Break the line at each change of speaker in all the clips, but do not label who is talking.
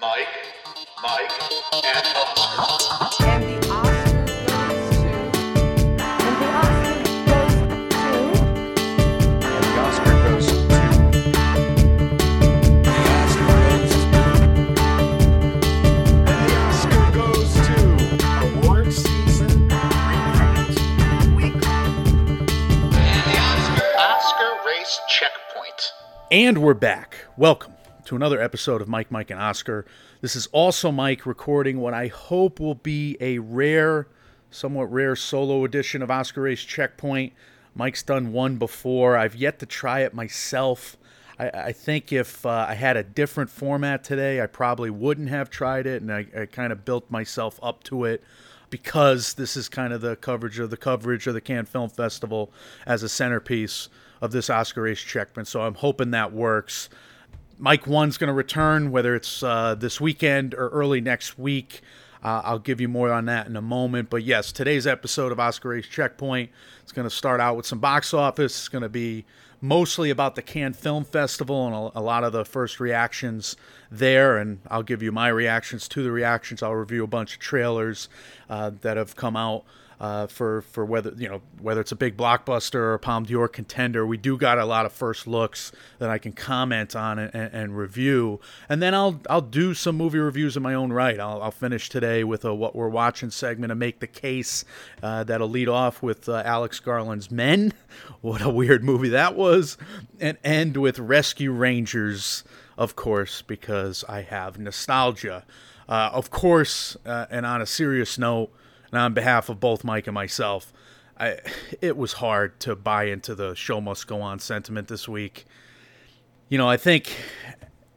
Mike, Mike, and Oscar.
And the Oscar goes to.
And the Oscar goes to.
And the Oscar goes to award season recaps. Weekly.
Oscar race checkpoint.
And we're back. Welcome to another episode of Mike, Mike, and Oscar. This is also Mike recording what I hope will be a rare, somewhat rare solo edition of Oscar Race Checkpoint. Mike's done one before. I've yet to try it myself. I, I think if uh, I had a different format today, I probably wouldn't have tried it, and I, I kind of built myself up to it because this is kind of the coverage of the coverage of the Cannes Film Festival as a centerpiece of this Oscar race checkpoint. So I'm hoping that works. Mike One's going to return, whether it's uh, this weekend or early next week. Uh, I'll give you more on that in a moment. But yes, today's episode of Oscar Race Checkpoint is going to start out with some box office. It's going to be mostly about the Cannes Film Festival and a, a lot of the first reactions there. And I'll give you my reactions to the reactions. I'll review a bunch of trailers uh, that have come out uh, for for whether you know whether it's a big blockbuster or a Palme d'Or contender. We do got a lot of first looks that I can comment on and, and, review, and then I'll I'll do some movie reviews in my own right. I'll, I'll finish today with a what we're watching segment and make the case uh, that'll lead off with uh, Alex Garland's Men. What a weird movie that was, and end with Rescue Rangers, of course, because I have nostalgia. Uh, of course, uh, and on a serious note and on behalf of both Mike and myself, I, it was hard to buy into the show must go on sentiment this week. You know, I think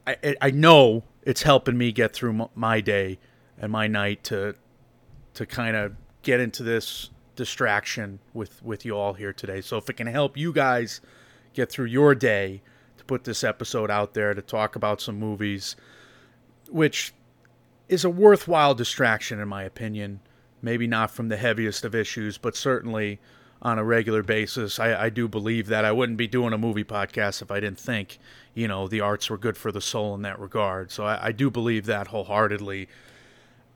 I, I know it's helping me get through my day and my night to to kind of get into this distraction with with you all here today. So if it can help you guys get through your day to put this episode out there to talk about some movies, which is a worthwhile distraction in my opinion maybe not from the heaviest of issues, but certainly on a regular basis. I, I, do believe that I wouldn't be doing a movie podcast if I didn't think, you know, the arts were good for the soul in that regard. So I, I do believe that wholeheartedly.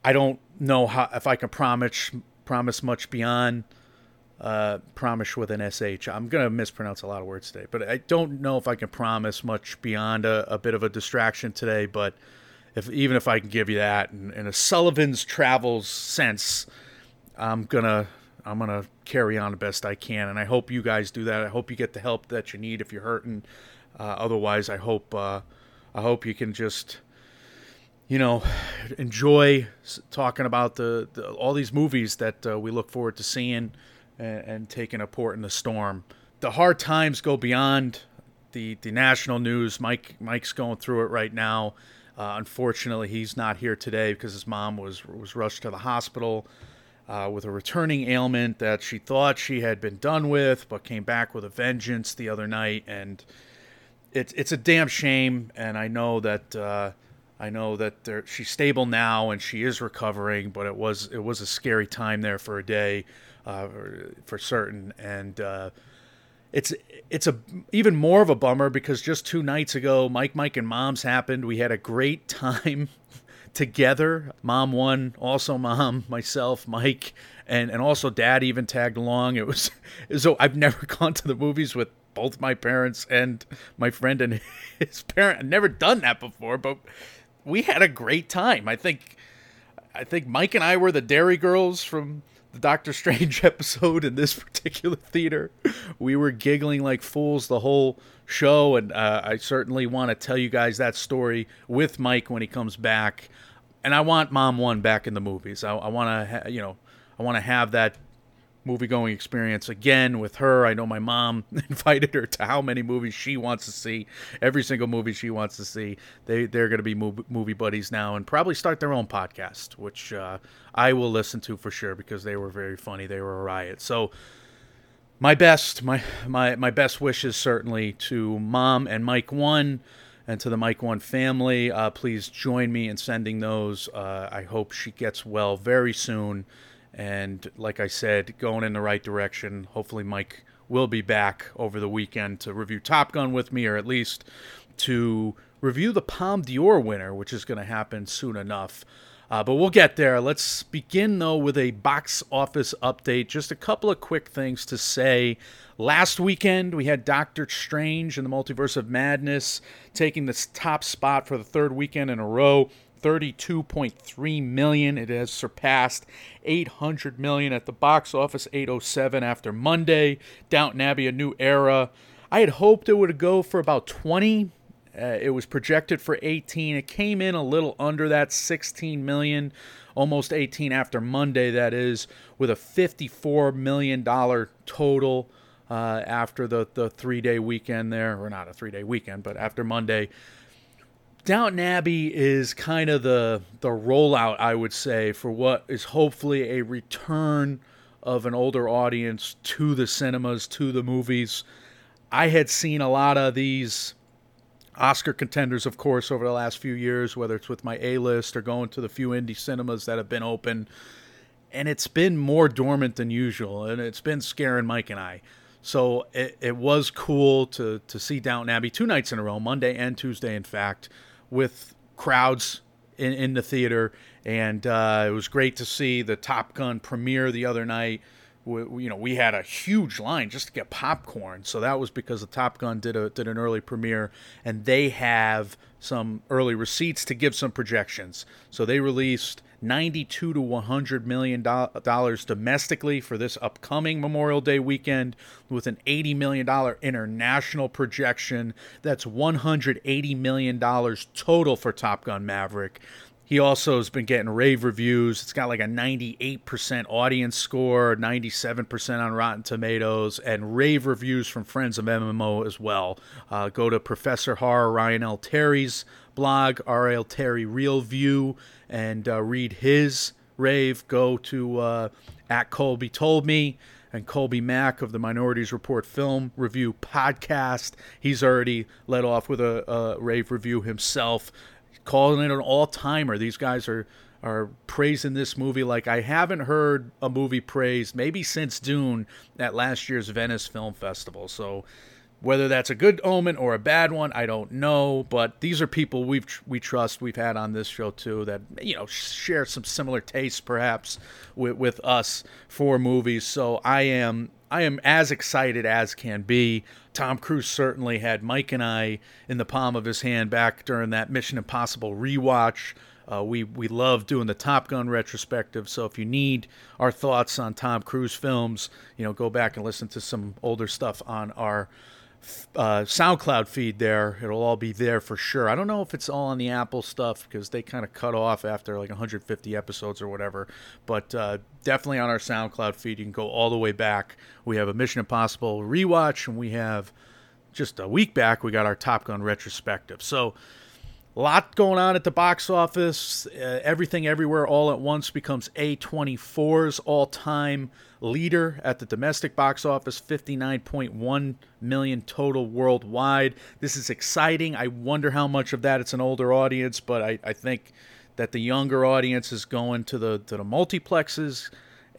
I don't know how if I can promise promise much beyond uh, promise with an sh. I'm gonna mispronounce a lot of words today, but I don't know if I can promise much beyond a, a bit of a distraction today. But if even if I can give you that in, a Sullivan's Travels sense, I'm gonna I'm gonna carry on the best I can, and I hope you guys do that. I hope you get the help that you need if you're hurting. Uh, otherwise, I hope uh, I hope you can just you know enjoy talking about the, the all these movies that uh, we look forward to seeing and, and taking a port in the storm. The hard times go beyond the the national news. Mike Mike's going through it right now. Uh, unfortunately, he's not here today because his mom was was rushed to the hospital uh, with a returning ailment that she thought she had been done with, but came back with a vengeance the other night, and it's it's a damn shame. And I know that uh, I know that there, she's stable now and she is recovering, but it was it was a scary time there for a day, uh, for certain, and uh, it's it's a even more of a bummer because just two nights ago, Mike, Mike, and Mom's happened. We had a great time together. Mom won, also Mom, myself, Mike, and and also Dad even tagged along. It was so I've never gone to the movies with both my parents and my friend and his parent. I've never done that before, but we had a great time. I think I think Mike and I were the Dairy Girls from the Doctor Strange episode in this particular theater. We were giggling like fools the whole show, and uh, I certainly want to tell you guys that story with Mike when he comes back. And I want Mom One back in the movies. I, I want to, ha- you know, I want to have that movie going experience again with her. I know my mom invited her to how many movies she wants to see, every single movie she wants to see. They they're going to be movie, movie buddies now and probably start their own podcast, which uh, I will listen to for sure because they were very funny. They were a riot. So my best, my my my best wishes certainly to mom and Mike One. And to the Mike One family, uh, please join me in sending those. Uh, I hope she gets well very soon and like I said, going in the right direction. Hopefully, Mike will be back over the weekend to review Top Gun with me, or at least to review the Palme d'Or winner, which is going to happen soon enough. Uh, but we'll get there. Let's begin, though, with a box office update. Just a couple of quick things to say. Last weekend, we had Doctor Strange and the Multiverse of Madness taking the top spot for the third weekend in a row. 32.3 million. It has surpassed 800 million at the box office, 807 after Monday. Downton Abbey, a new era. I had hoped it would go for about 20. Uh, it was projected for 18. It came in a little under that, 16 million, almost 18 after Monday. That is with a 54 million dollar total uh, after the the three day weekend there, or not a three day weekend, but after Monday. Downton Abbey is kind of the the rollout, I would say, for what is hopefully a return of an older audience to the cinemas, to the movies. I had seen a lot of these Oscar contenders, of course, over the last few years, whether it's with my A list or going to the few indie cinemas that have been open. And it's been more dormant than usual, and it's been scaring Mike and I. So it, it was cool to, to see Downton Abbey two nights in a row, Monday and Tuesday, in fact, with crowds in, in the theater. And uh, it was great to see the Top Gun premiere the other night we, you know, we had a huge line just to get popcorn. So that was because the Top Gun did a did an early premiere, and they have some early receipts to give some projections. So they released 92 to 100 million dollars domestically for this upcoming Memorial Day weekend, with an 80 million dollar international projection. That's 180 million dollars total for Top Gun Maverick. He also has been getting rave reviews. It's got like a 98% audience score, 97% on Rotten Tomatoes, and rave reviews from friends of MMO as well. Uh, go to Professor Horror Ryan L. Terry's blog, R.L. Terry Real View, and uh, read his rave. Go to uh, at Colby Told Me and Colby Mack of the Minorities Report Film Review podcast. He's already let off with a, a rave review himself calling it an all timer. These guys are are praising this movie like I haven't heard a movie praised maybe since Dune at last year's Venice Film Festival. So whether that's a good omen or a bad one, I don't know. But these are people we've we trust. We've had on this show too that you know share some similar tastes, perhaps with with us for movies. So I am I am as excited as can be. Tom Cruise certainly had Mike and I in the palm of his hand back during that Mission Impossible rewatch. Uh, we we love doing the Top Gun retrospective. So if you need our thoughts on Tom Cruise films, you know, go back and listen to some older stuff on our uh, SoundCloud feed there. It'll all be there for sure. I don't know if it's all on the Apple stuff because they kind of cut off after like 150 episodes or whatever. But uh, definitely on our SoundCloud feed, you can go all the way back. We have a Mission Impossible rewatch, and we have just a week back, we got our Top Gun retrospective. So a lot going on at the box office. Uh, Everything Everywhere All at Once becomes A24's all time leader at the domestic box office 59.1 million total worldwide. This is exciting. I wonder how much of that it's an older audience, but I, I think that the younger audience is going to the, to the multiplexes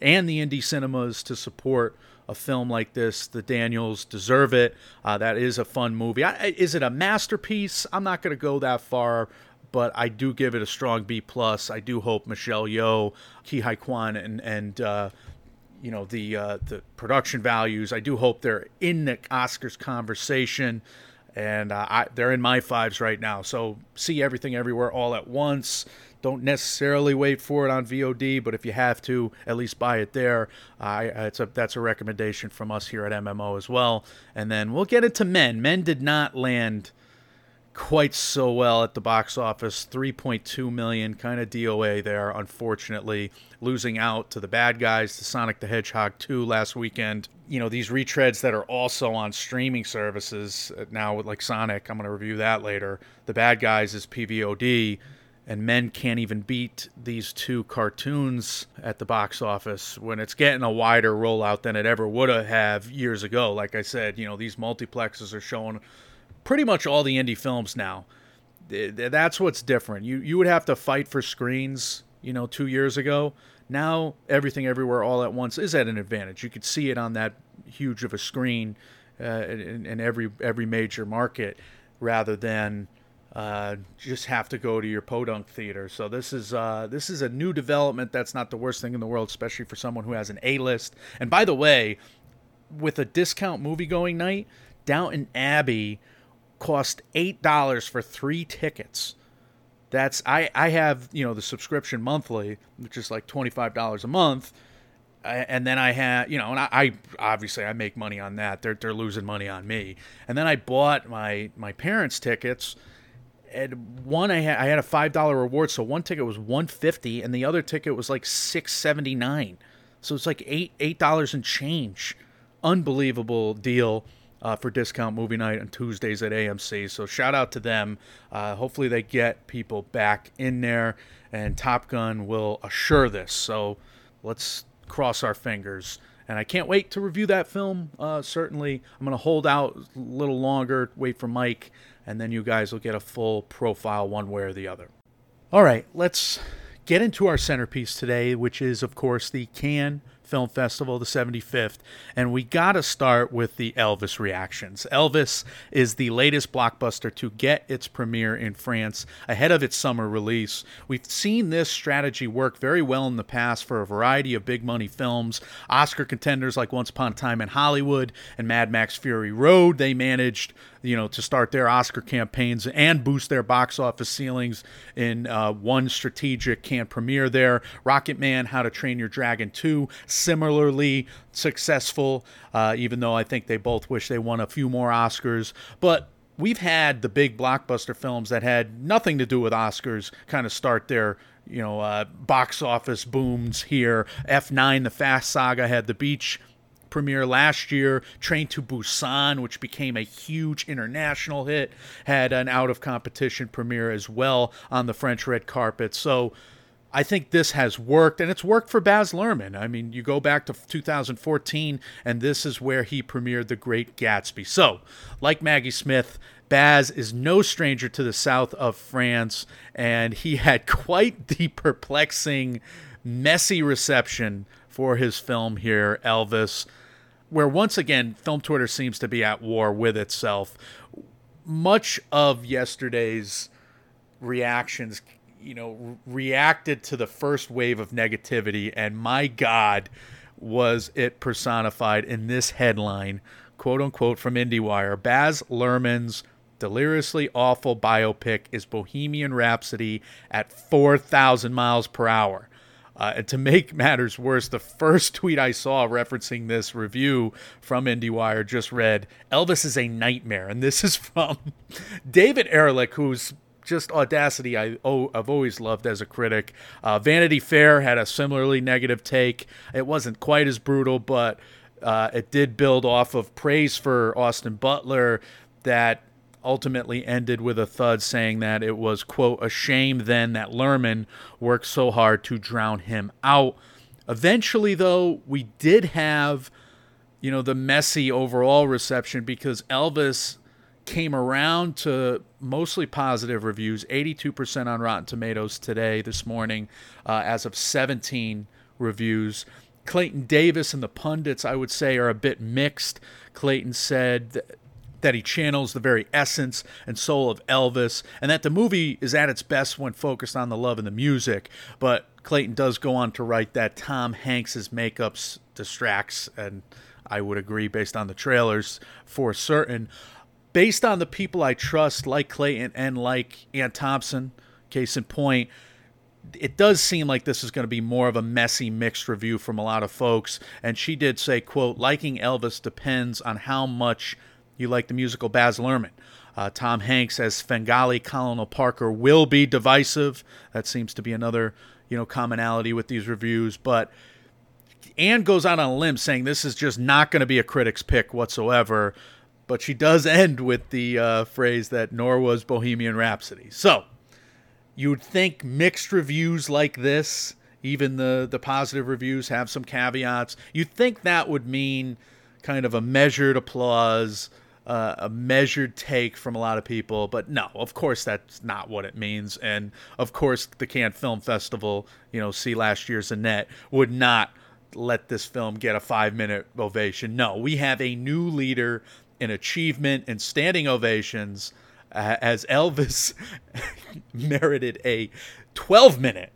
and the indie cinemas to support a film like this. The Daniels deserve it. Uh, that is a fun movie. I, is it a masterpiece? I'm not going to go that far, but I do give it a strong B plus. I do hope Michelle Yeoh, Ke Huy Quan, and and uh, you know the uh, the production values. I do hope they're in the Oscars conversation. And uh, I, they're in my fives right now. So see everything everywhere all at once. Don't necessarily wait for it on VOD, but if you have to, at least buy it there. I it's a that's a recommendation from us here at MMO as well. And then we'll get into Men. Men did not land quite so well at the box office. 3.2 million kind of doa there unfortunately. Losing out to the bad guys to sonic the hedgehog 2 last weekend. You know these retreads that are also on streaming services uh, now with like sonic i'm going to review that later. The bad guys is pvod and men can't even beat these two cartoons at the box office when it's getting a wider rollout than it ever would have years ago. Like i said you know these multiplexes are showing pretty much all the indie films now. That's what's different. You you would have to fight for screens, you know, two years ago. Now everything everywhere all at once is at an advantage. You could see it on that huge of a screen uh, in, in every every major market, rather than uh, just have to go to your podunk theater. So this is uh, this is a new development. That's not the worst thing in the world, especially for someone who has an A list. And by the way, with a discount movie going night, Downton Abbey cost eight dollars for three tickets. That's I I have you know the subscription monthly, which is like twenty five dollars a month, and then I had you know and I, I obviously I make money on that. They're they're losing money on me, and then I bought my my parents' tickets. And one I had I had a five dollar reward, so one ticket was one fifty, and the other ticket was like six seventy nine. So it's like eight eight dollars and change. Unbelievable deal uh, for discount movie night on Tuesdays at AMC. So shout out to them. Uh, hopefully they get people back in there, and Top Gun will assure this. So let's cross our fingers. And I can't wait to review that film. Uh, certainly, I'm going to hold out a little longer, wait for Mike, and then you guys will get a full profile one way or the other. All right, let's get into our centerpiece today, which is, of course, the Cannes Film Festival, the 75th. And we got to start with the Elvis reactions. Elvis is the latest blockbuster to get its premiere in France ahead of its summer release. We've seen this strategy work very well in the past for a variety of big money films. Oscar contenders like Once Upon a Time in Hollywood and Mad Max Fury Road, they managed you know, to start their Oscar campaigns and boost their box office ceilings in uh, one strategic Cannes premiere there. Rocket Man, How to Train Your Dragon 2, similarly successful, uh, even though I think they both wish they won a few more Oscars. But we've had the big blockbuster films that had nothing to do with Oscars kind of start their you know uh, box office booms here. F9, the Fast Saga had the beach premiere last year. Train to Busan, which became a huge international hit, had an out of competition premiere as well on the French red carpet. So I think this has worked, and it's worked for Baz Luhrmann. I mean, you go back to 2014, and this is where he premiered The Great Gatsby. So, like Maggie Smith, Baz is no stranger to the south of France, and he had quite the perplexing, messy reception for his film here, Elvis, where once again, film Twitter seems to be at war with itself. Much of yesterday's reactions, you know, reacted to the first wave of negativity, and my God, was it personified in this headline, quote unquote, from IndieWire Baz Luhrmann's deliriously awful biopic is Bohemian Rhapsody at 4,000 miles per hour. Uh, and to make matters worse, the first tweet I saw referencing this review from IndieWire just read, Elvis is a nightmare. And this is from David Ehrlich, who's just audacity I, oh, I've always loved as a critic. Uh, Vanity Fair had a similarly negative take. It wasn't quite as brutal, but uh, it did build off of praise for Austin Butler that ultimately ended with a thud saying that it was, quote, a shame then that Luhrmann worked so hard to drown him out. Eventually, though, we did have, you know, the messy overall reception because Elvis came around to mostly positive reviews 82% on Rotten Tomatoes today, this morning, uh, as of 17 reviews. Clayton Davis and the pundits, I would say, are a bit mixed. Clayton said th- that he channels the very essence and soul of Elvis, and that the movie is at its best when focused on the love and the music. But Clayton does go on to write that Tom Hanks's makeups distracts, and I would agree based on the trailers for certain. Based on the people I trust, like Clayton and like Anne Thompson, case in point, it does seem like this is going to be more of a messy mixed review from a lot of folks. And she did say quote liking elvis depends on how much you like the musical baz luhrmann. Uh, tom hanks as Svengali colonel parker will be divisive. That seems to be another you know commonality with these reviews. But Anne goes out on a limb saying this is just not going to be a critic's pick whatsoever but she does end with the uh, phrase that nor was bohemian rhapsody so you would think mixed reviews like this, even the the positive reviews have some caveats. You'd think that would mean kind of a measured applause, uh, a measured take from a lot of people, but no, of course that's not what it means. And of course, the Cannes Film Festival, you know, see last year's Annette would not let this film get a five minute ovation. No, we have a new leader in achievement and standing ovations uh, as Elvis merited a 12 minute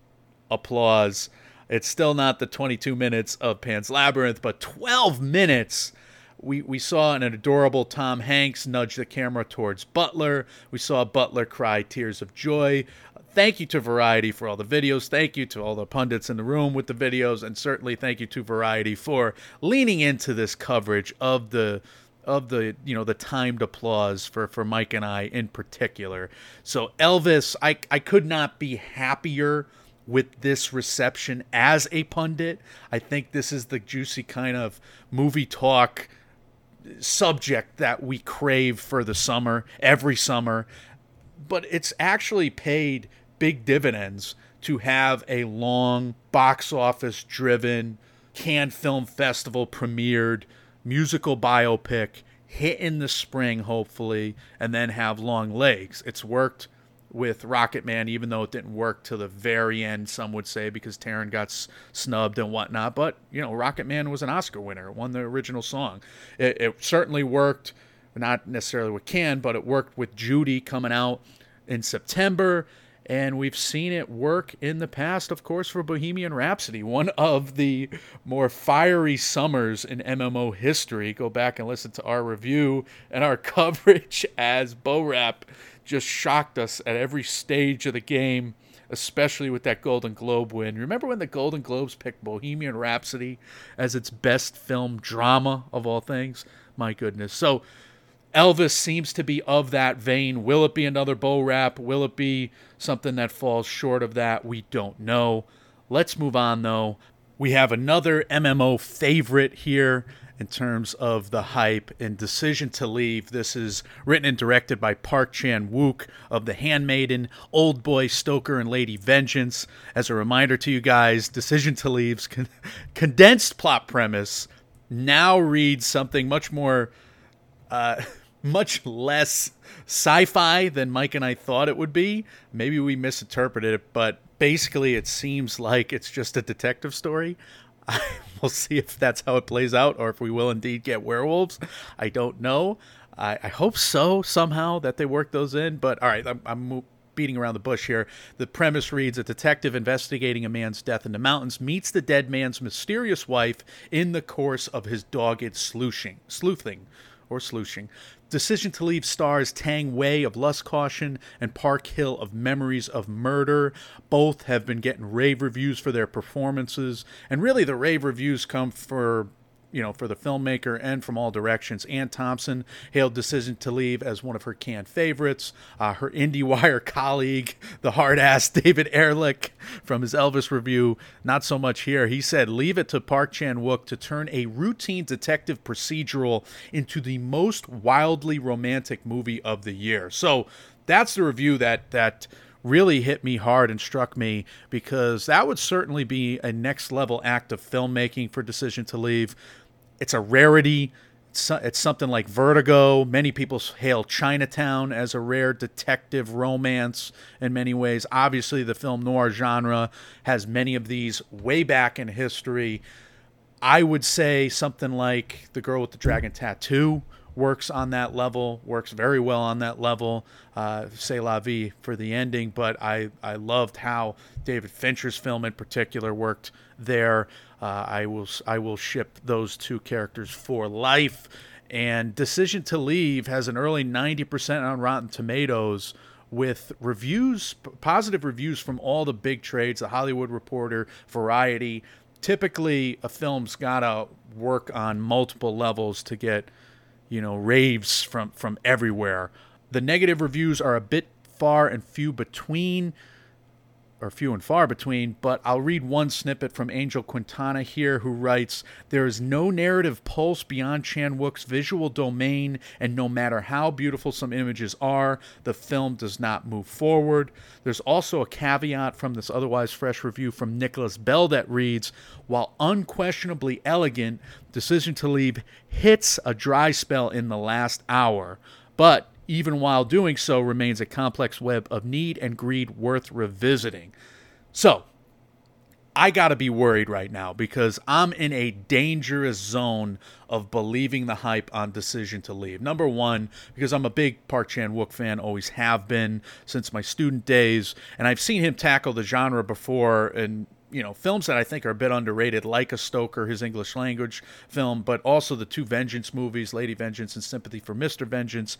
applause. It's still not the 22 minutes of Pan's Labyrinth, but 12 minutes. We, we saw an adorable Tom Hanks nudge the camera towards Butler. We saw Butler cry tears of joy. Thank you to Variety for all the videos. Thank you to all the pundits in the room with the videos. And certainly thank you to Variety for leaning into this coverage of the of the you know the timed applause for for Mike and I in particular. So Elvis, I I could not be happier with this reception as a pundit. I think this is the juicy kind of movie talk subject that we crave for the summer every summer. But it's actually paid big dividends to have a long box office driven Cannes Film Festival premiered musical biopic hit in the spring, hopefully, and then have long legs. It's worked with Rocket Man, even though it didn't work to the very end, some would say, because Taron got s- snubbed and whatnot. But, you know, Rocket Man was an Oscar winner, won the original song. It, it certainly worked, not necessarily with Cannes, but it worked with Judy coming out in September. And we've seen it work in the past, of course, for Bohemian Rhapsody, one of the more fiery summers in MMO history. Go back and listen to our review and our coverage as Bo Rap just shocked us at every stage of the game, especially with that Golden Globe win. Remember when the Golden Globes picked Bohemian Rhapsody as its best film drama of all things? My goodness. So, Elvis seems to be of that vein. Will it be another Bo Rap? Will it be something that falls short of that? We don't know. Let's move on, though. We have another MMO favorite here in terms of the hype and Decision to Leave. This is written and directed by Park Chan Wook of The Handmaiden, Old Boy Stoker, and Lady Vengeance. As a reminder to you guys, Decision to Leave's con- condensed plot premise now reads something much more uh, much less sci-fi than Mike and I thought it would be. Maybe we misinterpreted it, but basically it seems like it's just a detective story. we'll see if that's how it plays out, or if we will indeed get werewolves. I don't know. I, I hope so somehow that they work those in. But all right, I'm, I'm beating around the bush here. The premise reads A detective investigating a man's death in the mountains meets the dead man's mysterious wife in the course of his dogged sleuthing. sleuthing or sleuthing. Decision to Leave stars Tang Wei of Lust Caution and Park Hae-il of Memories of Murder. Both have been getting rave reviews for their performances, and really the rave reviews come for you know, for the filmmaker and from all directions. Anne Thompson hailed Decision to Leave as one of her Cannes favorites. Uh, her IndieWire colleague, the hard ass David Ehrlich, from his Elvis review, not so much here. He said, Leave it to Park Chan Wook to turn a routine detective procedural into the most wildly romantic movie of the year. So that's the review that, that, really hit me hard and struck me because that would certainly be a next level act of filmmaking for Decision to Leave. It's a rarity. It's, something like Vertigo. Many people hail Chinatown as a rare detective romance in many ways. Obviously, the film noir genre has many of these way back in history. I would say something like The Girl with the Dragon Tattoo works on that level, works very well on that level. Uh, C'est la vie for the ending, but I, I loved how David Fincher's film in particular worked there. Uh, I will I will ship those two characters for life. And Decision to Leave has an early 90% on Rotten Tomatoes with reviews, positive reviews from all the big trades, the Hollywood Reporter, Variety. Typically, a film's got to work on multiple levels to get you know raves from from everywhere the negative reviews are a bit far and few between or few and far between, but I'll read one snippet from Angel Quintana here, who writes There is no narrative pulse beyond Chan Wook's visual domain, and no matter how beautiful some images are, the film does not move forward. There's also a caveat from this otherwise fresh review from Nicholas Bell that reads While unquestionably elegant, Decision to Leave hits a dry spell in the last hour, but even while doing so, remains a complex web of need and greed worth revisiting. So, I got to be worried right now because I'm in a dangerous zone of believing the hype on Decision to Leave. Number one, because I'm a big Park Chan Wook fan, always have been since my student days, and I've seen him tackle the genre before in you know films that I think are a bit underrated, like a Stoker, his English language film, but also the two Vengeance movies, Lady Vengeance and Sympathy for Mr. Vengeance.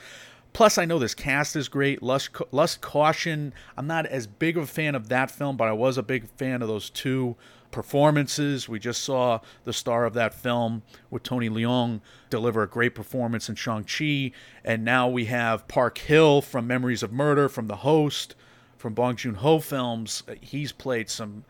Plus, I know this cast is great. Lust, Lust Caution. I'm not as big of a fan of that film, but I was a big fan of those two performances. We just saw the star of that film with Tony Leung deliver a great performance in Shang-Chi. And now we have Park Hae-il from Memories of Murder, from The Host, from Bong Joon-ho films. He's played some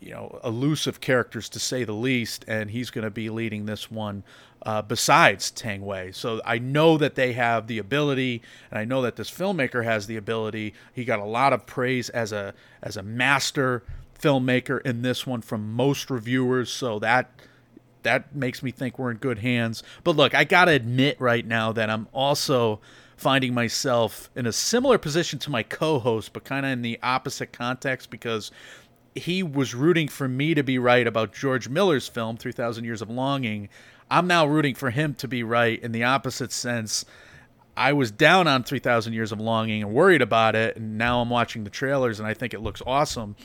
you know, elusive characters to say the least, and he's going to be leading this one uh, besides Tang Wei. So I know that they have the ability, and I know that this filmmaker has the ability. He got a lot of praise as a as a master filmmaker in this one from most reviewers. So that that makes me think we're in good hands. But look, I got to admit right now that I'm also finding myself in a similar position to my co-host, but kind of in the opposite context because he was rooting for me to be right about George Miller's film, 3,000 Years of Longing. I'm now rooting for him to be right in the opposite sense. I was down on 3,000 Years of Longing and worried about it, and now I'm watching the trailers and I think it looks awesome.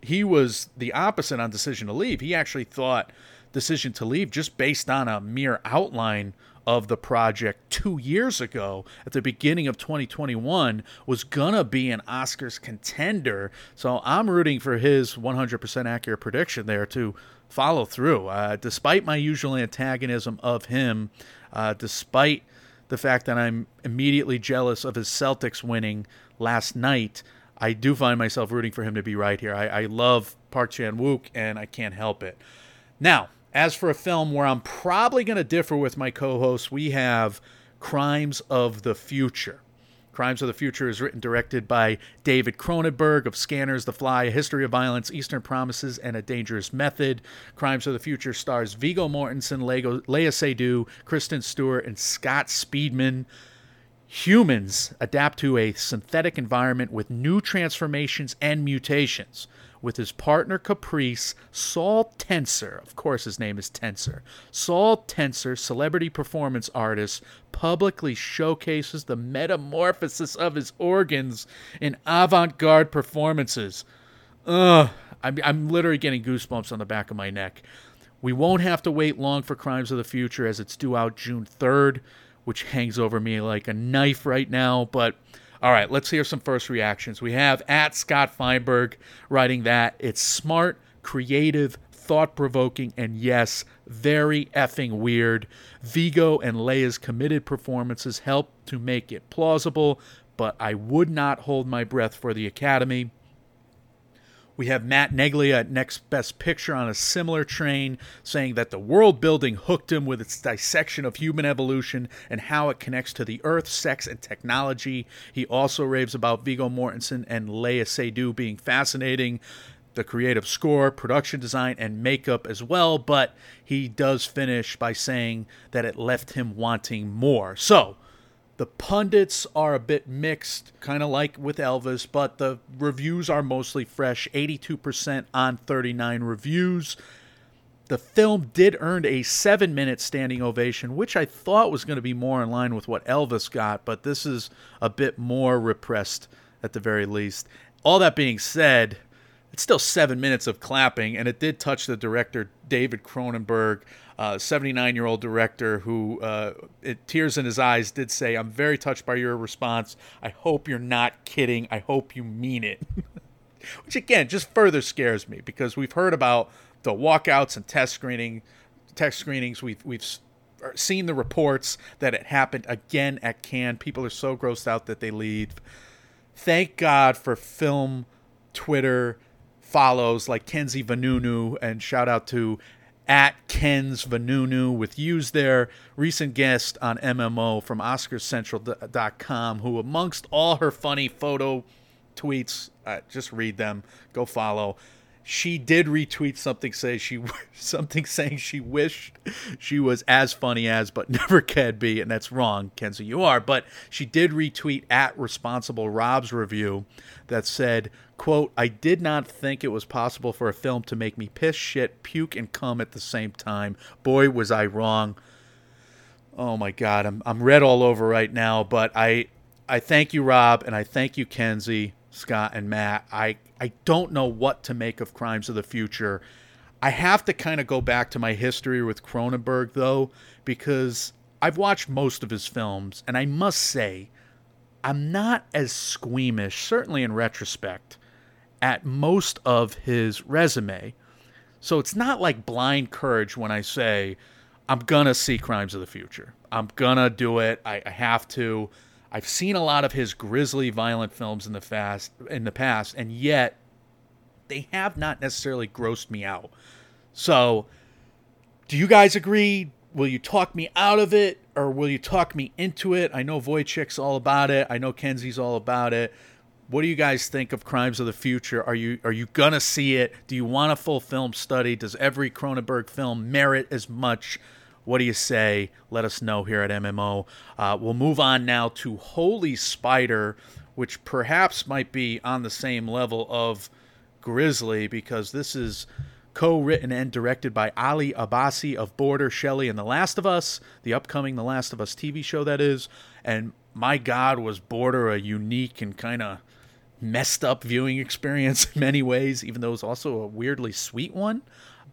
He was the opposite on Decision to Leave. He actually thought Decision to Leave, just based on a mere outline of the project two years ago at the beginning of 2021 was gonna be an Oscars contender. So I'm rooting for his 100% accurate prediction there to follow through. Uh, despite my usual antagonism of him, uh, despite the fact that I'm immediately jealous of his Celtics winning last night, I do find myself rooting for him to be right here. I, I love Park Chan Wook, and I can't help it. Now, as for a film where I'm probably going to differ with my co host, we have Crimes of the Future. Crimes of the Future is written directed by David Cronenberg of Scanners, The Fly, A History of Violence, Eastern Promises, and A Dangerous Method. Crimes of the Future stars Viggo Mortensen, Lego, Léa Seydoux, Kristen Stewart, and Scott Speedman. Humans adapt to a synthetic environment with new transformations and mutations with his partner Caprice, Saul Tenser, of course his name is Tenser. Saul Tenser, celebrity performance artist, publicly showcases the metamorphosis of his organs in avant-garde performances. Ugh, I'm, I'm literally getting goosebumps on the back of my neck. We won't have to wait long for Crimes of the Future as it's due out June 3rd, which hangs over me like a knife right now, but all right, let's hear some first reactions. We have at Scott Feinberg writing that it's smart, creative, thought provoking, and yes, very effing weird. Viggo and Léa's committed performances help to make it plausible, but I would not hold my breath for the Academy. We have Matt Neglia at Next Best Picture on a similar train, saying that the world building hooked him with its dissection of human evolution and how it connects to the earth, sex, and technology. He also raves about Viggo Mortensen and Léa Seydoux being fascinating, the creative score, production design, and makeup as well, but he does finish by saying that it left him wanting more. So, the pundits are a bit mixed, kind of like with Elvis, but the reviews are mostly fresh 82% on 39 reviews. The film did earn a seven minute standing ovation, which I thought was going to be more in line with what Elvis got, but this is a bit more repressed at the very least. All that being said, it's still seven minutes of clapping, and it did touch the director, David Cronenberg, 79 uh, year old director who, uh, it, tears in his eyes, did say, I'm very touched by your response. I hope you're not kidding. I hope you mean it. Which, again, just further scares me because we've heard about the walkouts and test screening, test screenings. We've, we've seen the reports that it happened again at Cannes. People are so grossed out that they leave. Thank God for film Twitter follows like Kenzie Vanunu, and shout out to at Ken's Vanunu with Use their recent guest on MMO from OscarsCentral.com, who, amongst all her funny photo tweets, uh, just read them, go follow, she did retweet something say she something saying she wished she was as funny as but never can be and that's wrong kenzie you are. But she did retweet at responsible rob's review that said quote i did not think it was possible for a film to make me piss shit puke and cum at the same time. Boy was i wrong. Oh my god i'm, I'm red all over right now but i i thank you rob and i thank you kenzie scott and matt i i don't know what to make of crimes of the future i have to kind of go back to my history with cronenberg though because i've watched most of his films and i must say i'm not as squeamish certainly in retrospect at most of his resume so it's not like blind courage when I say, I'm going to see Crimes of the Future. I'm going to do it. I, I have to. I've seen a lot of his grisly, violent films in the fast in the past, and yet they have not necessarily grossed me out. So, do you guys agree? Will you talk me out of it, or will you talk me into it? I know Voychik's all about it. I know Kenzie's all about it. What do you guys think of Crimes of the Future? Are you are you gonna see it? Do you want a full film study? Does every Cronenberg film merit as much? What do you say? Let us know here at MMO. Uh, we'll move on now to Holy Spider, which perhaps might be on the same level of Grisly because this is co-written and directed by Ali Abbasi of Border, Shelley, and The Last of Us, the upcoming The Last of Us TV show that is. And my God, was Border a unique and kind of messed up viewing experience in many ways, even though it was also a weirdly sweet one.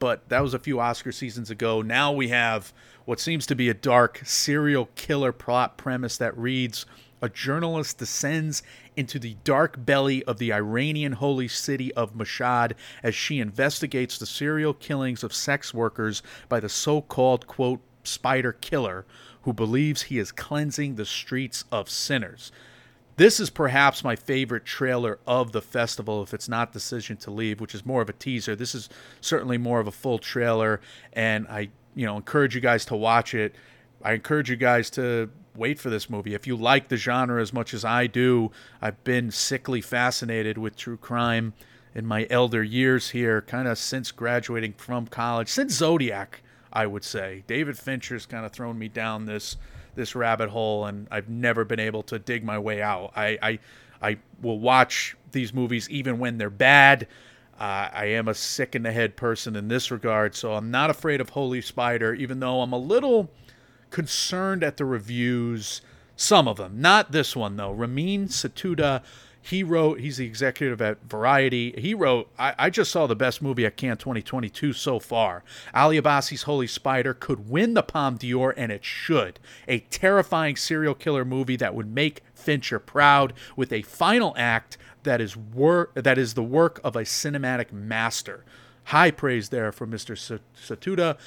But that was a few Oscar seasons ago. Now we have what seems to be a dark serial killer plot premise that reads a journalist descends into the dark belly of the Iranian holy city of Mashhad as she investigates the serial killings of sex workers by the so called, quote, spider killer who believes he is cleansing the streets of sinners. This is perhaps my favorite trailer of the festival, if it's not Decision to Leave, which is more of a teaser. This is certainly more of a full trailer, and I, you know, encourage you guys to watch it. I encourage you guys to wait for this movie. If you like the genre as much as I do, I've been sickly fascinated with true crime in my elder years here, kind of since graduating from college, since Zodiac, I would say. David Fincher's kind of thrown me down this this rabbit hole, and I've never been able to dig my way out. I I, I will watch these movies even when they're bad. Uh, I am a sick in the head person in this regard, so I'm not afraid of Holy Spider, even though I'm a little concerned at the reviews. Some of them, not this one though. Ramin Satuda, he wrote. He's the executive at Variety. He wrote. I, I just saw the best movie at Cannes 2022 so far. Ali Abbasi's Holy Spider could win the Palme d'Or, and it should. A terrifying serial killer movie that would make Fincher proud, with a final act that is work that is the work of a cinematic master. High praise there for Mr. Satuda.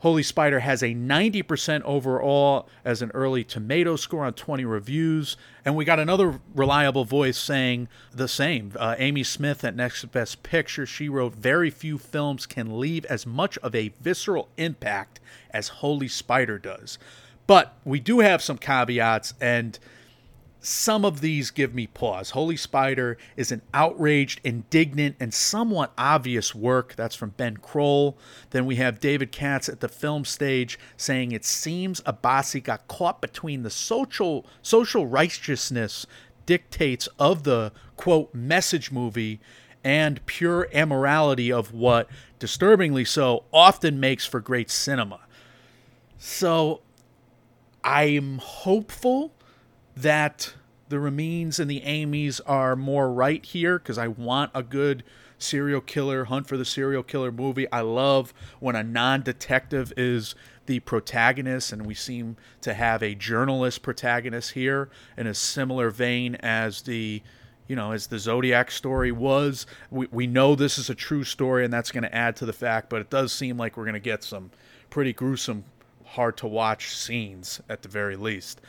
Holy Spider has a 90% overall as an early tomato score on 20 reviews. And we got another reliable voice saying the same. Uh, Amy Smith at Next Best Picture, she wrote, Very few films can leave as much of a visceral impact as Holy Spider does. But we do have some caveats, and some of these give me pause. Holy Spider is an outraged, indignant, and somewhat obvious work. That's from Ben Croll. Then we have David Katz at the film stage saying it seems Abbasi got caught between the social social righteousness dictates of the quote message movie and pure immorality of what disturbingly so often makes for great cinema. So I'm hopeful that the Ramines and the Amys are more right here because I want a good serial killer hunt for the serial killer movie. I love when a non detective is the protagonist, and we seem to have a journalist protagonist here in a similar vein as the you know, as the Zodiac story was. We, we know this is a true story, and that's going to add to the fact, but it does seem like we're going to get some pretty gruesome, hard to watch scenes at the very least.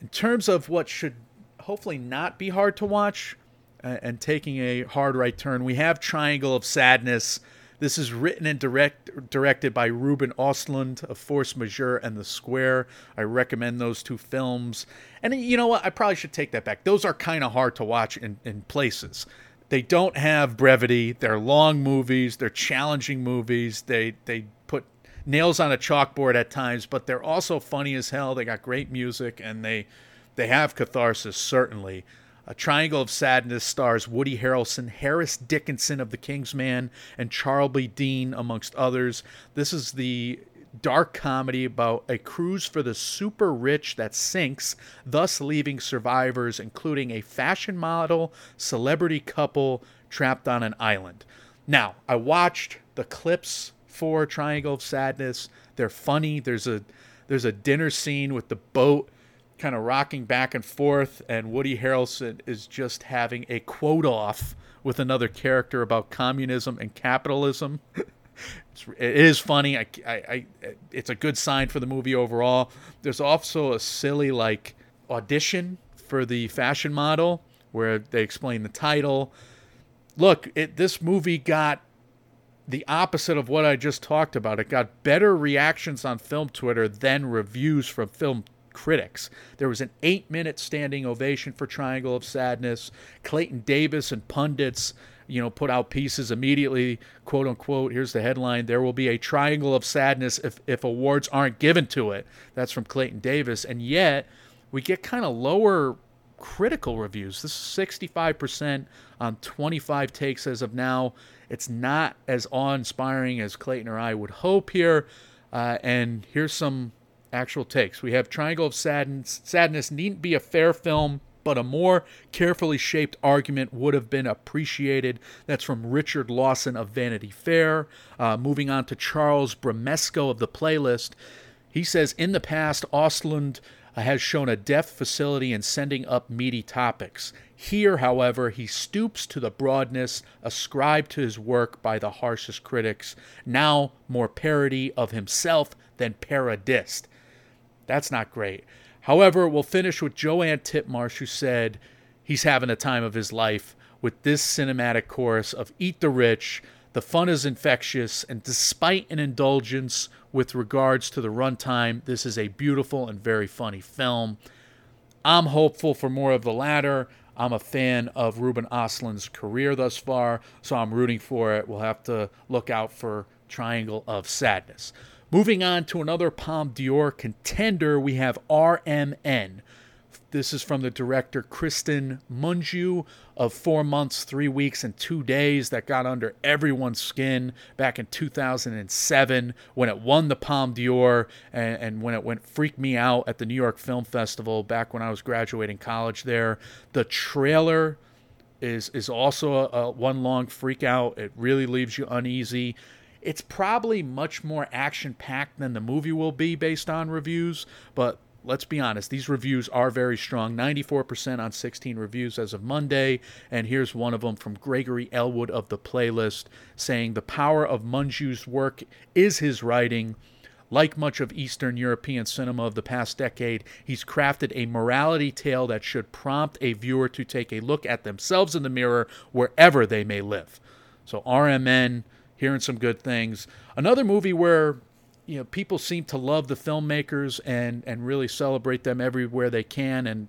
In terms of what should hopefully not be hard to watch and taking a hard right turn, we have Triangle of Sadness. This is written and direct, directed by Ruben Ostlund of Force Majeure and The Square. I recommend those two films. And you know what? I probably should take that back. Those are kind of hard to watch in, in places. they don't have brevity. They're long movies. They're challenging movies. They they nails on a chalkboard at times, but they're also funny as hell. They got great music and they they have catharsis certainly. A Triangle of Sadness stars Woody Harrelson, Harris Dickinson of The King's Man, and Charlbi Dean, amongst others. This is the dark comedy about a cruise for the super rich that sinks, thus leaving survivors, including a fashion model, celebrity couple, trapped on an island. Now, I watched the clips for Triangle of Sadness. They're funny. There's a there's a dinner scene with the boat kind of rocking back and forth, and Woody Harrelson is just having a quote off with another character about communism and capitalism. it's, it is funny. I, I, I, it's a good sign for the movie overall. There's also a silly like audition for the fashion model where they explain the title. Look, it, this movie got the opposite of what I just talked about. It got better reactions on film Twitter than reviews from film critics. There was an eight minute standing ovation for Triangle of Sadness. Clayton Davis and pundits, you know, put out pieces immediately, quote unquote. Here's the headline There will be a Triangle of Sadness if, if awards aren't given to it. That's from Clayton Davis. And yet, we get kind of lower critical reviews. This is 65% on 25 takes as of now. It's not as awe inspiring as Clayton or I would hope here. Uh, and here's some actual takes. We have Triangle of Sadness. Sadness needn't be a fair film, but a more carefully shaped argument would have been appreciated. That's from Richard Lawson of Vanity Fair. Uh, moving on to Charles Bramesco of the playlist. He says, In the past, Ostlund uh, has shown a deft facility in sending up meaty topics. Here, however, he stoops to the broadness ascribed to his work by the harshest critics, now more parody of himself than parodist. That's not great. However, we'll finish with Joanne Titmarsh, who said he's having a time of his life with this cinematic chorus of Eat the Rich. The fun is infectious, and despite an indulgence with regards to the runtime, this is a beautiful and very funny film. I'm hopeful for more of the latter. I'm a fan of Ruben Ostlund's career thus far, so I'm rooting for it. We'll have to look out for Triangle of Sadness. Moving on to another Palme d'Or contender, we have RMN. This is from the director Cristian Mungiu of Four Months, Three Weeks, and Two Days that got under everyone's skin back in 2007 when it won the Palme d'Or and, and when it went freak me out at the New York Film Festival back when I was graduating college there. The trailer is is also a, a one long freak out. It really leaves you uneasy. It's probably much more action packed than the movie will be based on reviews, but let's be honest, these reviews are very strong 94% on 16 reviews as of Monday. And here's one of them from Gregory Ellwood of the playlist saying the power of Mungiu's work is his writing. Like much of Eastern European cinema of the past decade, he's crafted a morality tale that should prompt a viewer to take a look at themselves in the mirror wherever they may live. So, RMN, hearing some good things. Another movie where you know people seem to love the filmmakers and and really celebrate them everywhere they can and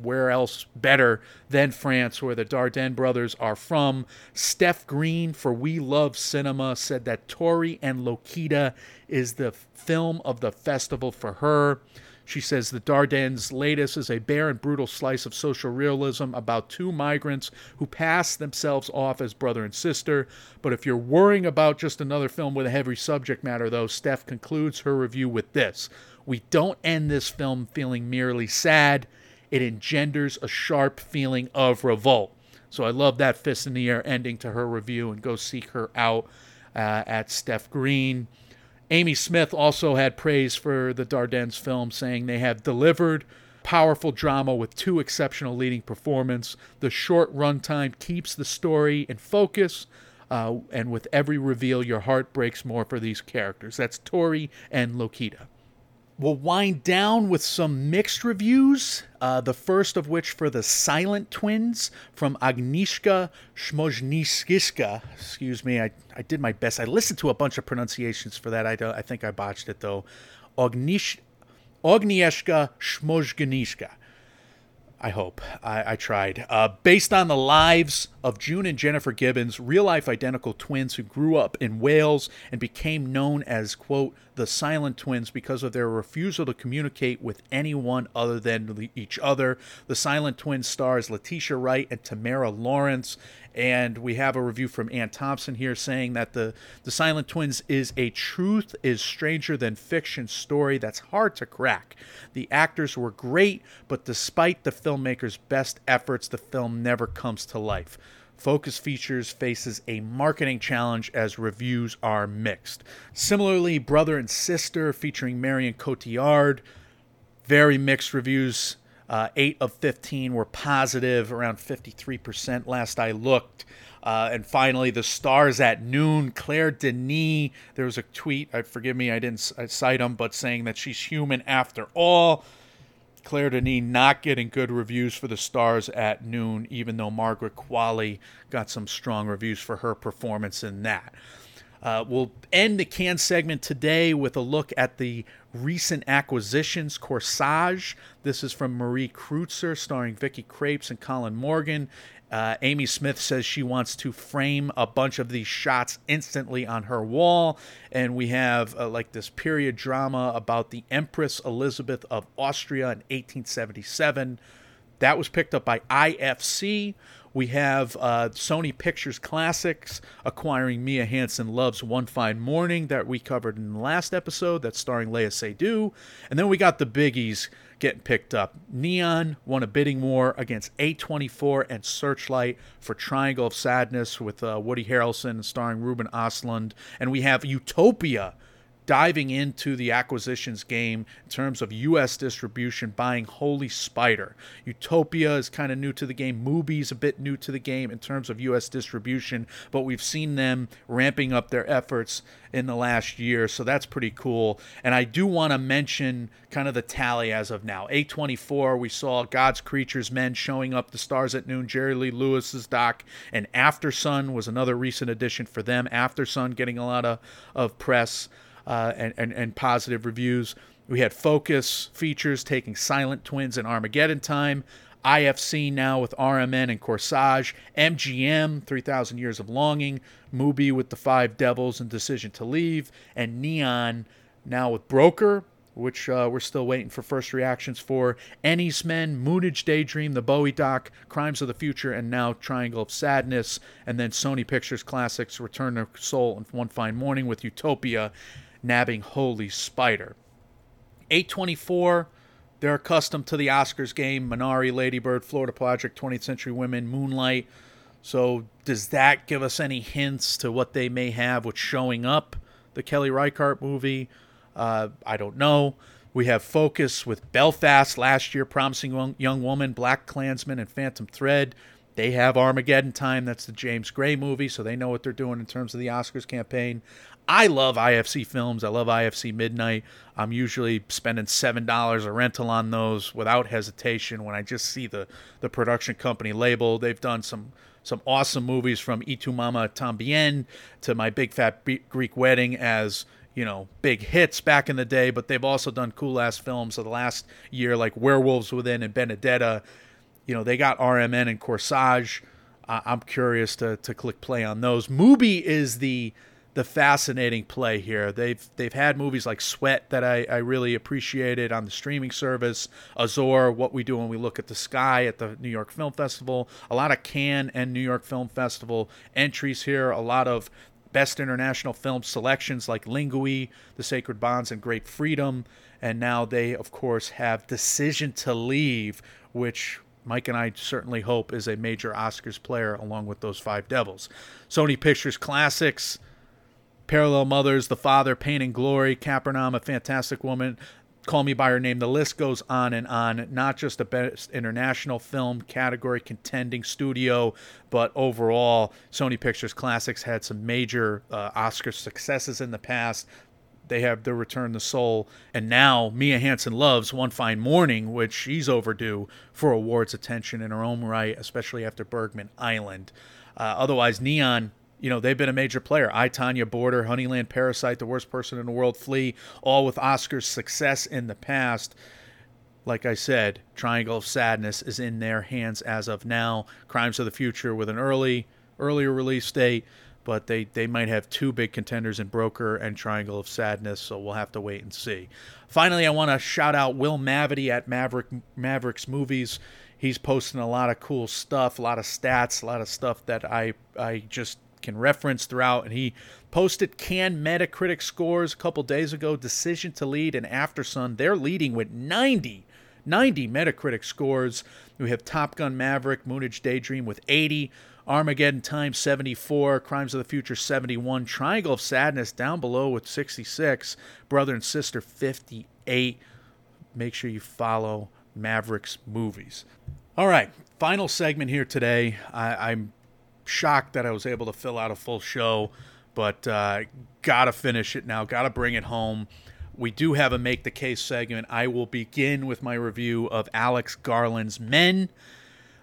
where else better than France where the Dardenne brothers are from. Steph Green for We Love Cinema said that Tori and Lokita is the film of the festival for her she says the Dardennes' latest is a bare and brutal slice of social realism about two migrants who pass themselves off as brother and sister. But if you're worrying about just another film with a heavy subject matter, though, Steph concludes her review with this We don't end this film feeling merely sad, it engenders a sharp feeling of revolt. So I love that fist in the air ending to her review and go seek her out uh, at Steph Green. Amy Smith also had praise for the Dardennes film, saying they have delivered powerful drama with two exceptional leading performances. The short runtime keeps the story in focus, uh, and with every reveal, your heart breaks more for these characters. That's Tori and Lokita. We'll wind down with some mixed reviews. Uh, the first of which for the Silent Twins from Agnieszka Smojniskiska. Excuse me, I, I did my best. I listened to a bunch of pronunciations for that. I, I think I botched it though. Agnieszka Smojniska. I hope. I, I tried. Uh, based on the lives of June and Jennifer Gibbons, real life identical twins who grew up in Wales and became known as, quote, the silent twins because of their refusal to communicate with anyone other than each other. The silent twins stars Letitia Wright and Tamara Lawrence. And we have a review from Anne Thompson here saying that the, the Silent Twins is a truth is stranger than fiction story that's hard to crack. The actors were great, but despite the filmmakers' best efforts, the film never comes to life. Focus Features faces a marketing challenge as reviews are mixed. Similarly, Brother and Sister, featuring Marion Cotillard, very mixed reviews. Uh, 8 of 15 were positive, around 53% last I looked. Uh, and finally, the stars at noon. Claire Denis. There was a tweet. I forgive me, I didn't c- cite him, but saying that she's human after all. Claire Denis not getting good reviews for the stars at noon, even though Margaret Qualley got some strong reviews for her performance in that. Uh, we'll end the Cannes segment today with a look at the recent acquisitions, Corsage. This is from Marie Kreutzer, starring Vicky Krieps and Colin Morgan. Uh, Amy Smith says she wants to frame a bunch of these shots instantly on her wall. And we have uh, like this period drama about the Empress Elizabeth of Austria in 1877. That was picked up by IFC. We have uh, Sony Pictures Classics acquiring Mia Hansen Love's One Fine Morning that we covered in the last episode. That's starring Léa Seydoux. And then we got the biggies getting picked up. Neon won a bidding war against A24 and Searchlight for Triangle of Sadness with uh, Woody Harrelson starring Ruben Ostlund. And we have Utopia diving into the acquisitions game in terms of U.S. distribution, buying Holy Spider. Utopia is kind of new to the game. Mubi's a bit new to the game in terms of U.S. distribution, but we've seen them ramping up their efforts in the last year, so that's pretty cool. And I do want to mention kind of the tally as of now. A24, we saw God's Creatures Men showing up, the stars at noon, Jerry Lee Lewis's doc, and After Sun was another recent addition for them. After Sun getting a lot of, of press uh, and, and, and positive reviews. We had Focus features taking Silent Twins and Armageddon Time. IFC now with RMN and Corsage. MGM, 3000 Years of Longing. Mubi with The Five Devils and Decision to Leave. And Neon now with Broker, which uh, we're still waiting for first reactions for. Ennie's Men, Moonage Daydream, The Bowie Doc, Crimes of the Future, and now Triangle of Sadness. And then Sony Pictures Classics, Return of Seoul and One Fine Morning with Utopia, nabbing Holy Spider. A24, they're accustomed to the Oscars game. Minari, Ladybird, Florida Project, 20th Century Women, Moonlight. So does that give us any hints to what they may have with showing up? The Kelly Reichardt movie? Uh, I don't know. We have Focus with Belfast last year, Promising Young, Woman, Black Klansman, and Phantom Thread. They have Armageddon Time. That's the James Gray movie, so they know what they're doing in terms of the Oscars campaign. I love IFC films. I love IFC Midnight. I'm usually spending seven dollars a rental on those without hesitation when I just see the the production company label. They've done some some awesome movies from Y Tu Mama Tambien to My Big Fat Greek Wedding as you know big hits back in the day, but they've also done cool ass films of the last year like Werewolves Within and Benedetta. You know they got RMN and Corsage. I'm curious to to click play on those. Mubi is the the fascinating play here. They've they've had movies like Sweat that I, I really appreciated on the streaming service, Azor, What We Do When We Look at the Sky at the New York Film Festival, a lot of Cannes and New York Film Festival entries here, a lot of best international film selections like Lingui, The Sacred Bonds, and Great Freedom, and now they of course have Decision to Leave, which Mike and I certainly hope is a major Oscars player along with those five devils. Sony Pictures Classics. Parallel Mothers, The Father, Pain and Glory, Capernaum, A Fantastic Woman, Call Me By Her Name. The list goes on and on. Not just a best international film category contending studio, but overall, Sony Pictures Classics had some major uh, Oscar successes in the past. They have their Return the Seoul, and now Mia Hansen loves One Fine Morning, which she's overdue for awards attention in her own right, especially after Bergman Island. Uh, otherwise, Neon you know, they've been a major player. I, Tonya Border, Honeyland Parasite, The Worst Person in the World, Flee, all with Oscars success in the past. like I said, Triangle of Sadness is in their hands as of now. Crimes of the Future with an early earlier release date, but they they might have two big contenders in Broker and Triangle of Sadness, so we'll have to wait and see. Finally, I want to shout out Will Mavity at Maverick Mavericks Movies. He's posting a lot of cool stuff, a lot of stats, a lot of stuff that I I just Cannes reference throughout. And he posted can Metacritic scores a couple days ago. Decision to lead and After Sun, they're leading with 90. 90 Metacritic scores. We have Top Gun Maverick, Moonage Daydream with 80, Armageddon Time 74, Crimes of the Future 71, Triangle of Sadness down below with 66, Brother and Sister 58. Make sure you follow Mavericks Movies. All right, final segment here today. I, I'm shocked that I was able to fill out a full show, but uh, gotta finish it now. Gotta bring it home. We do have a make the case segment. I will begin with my review of Alex Garland's Men.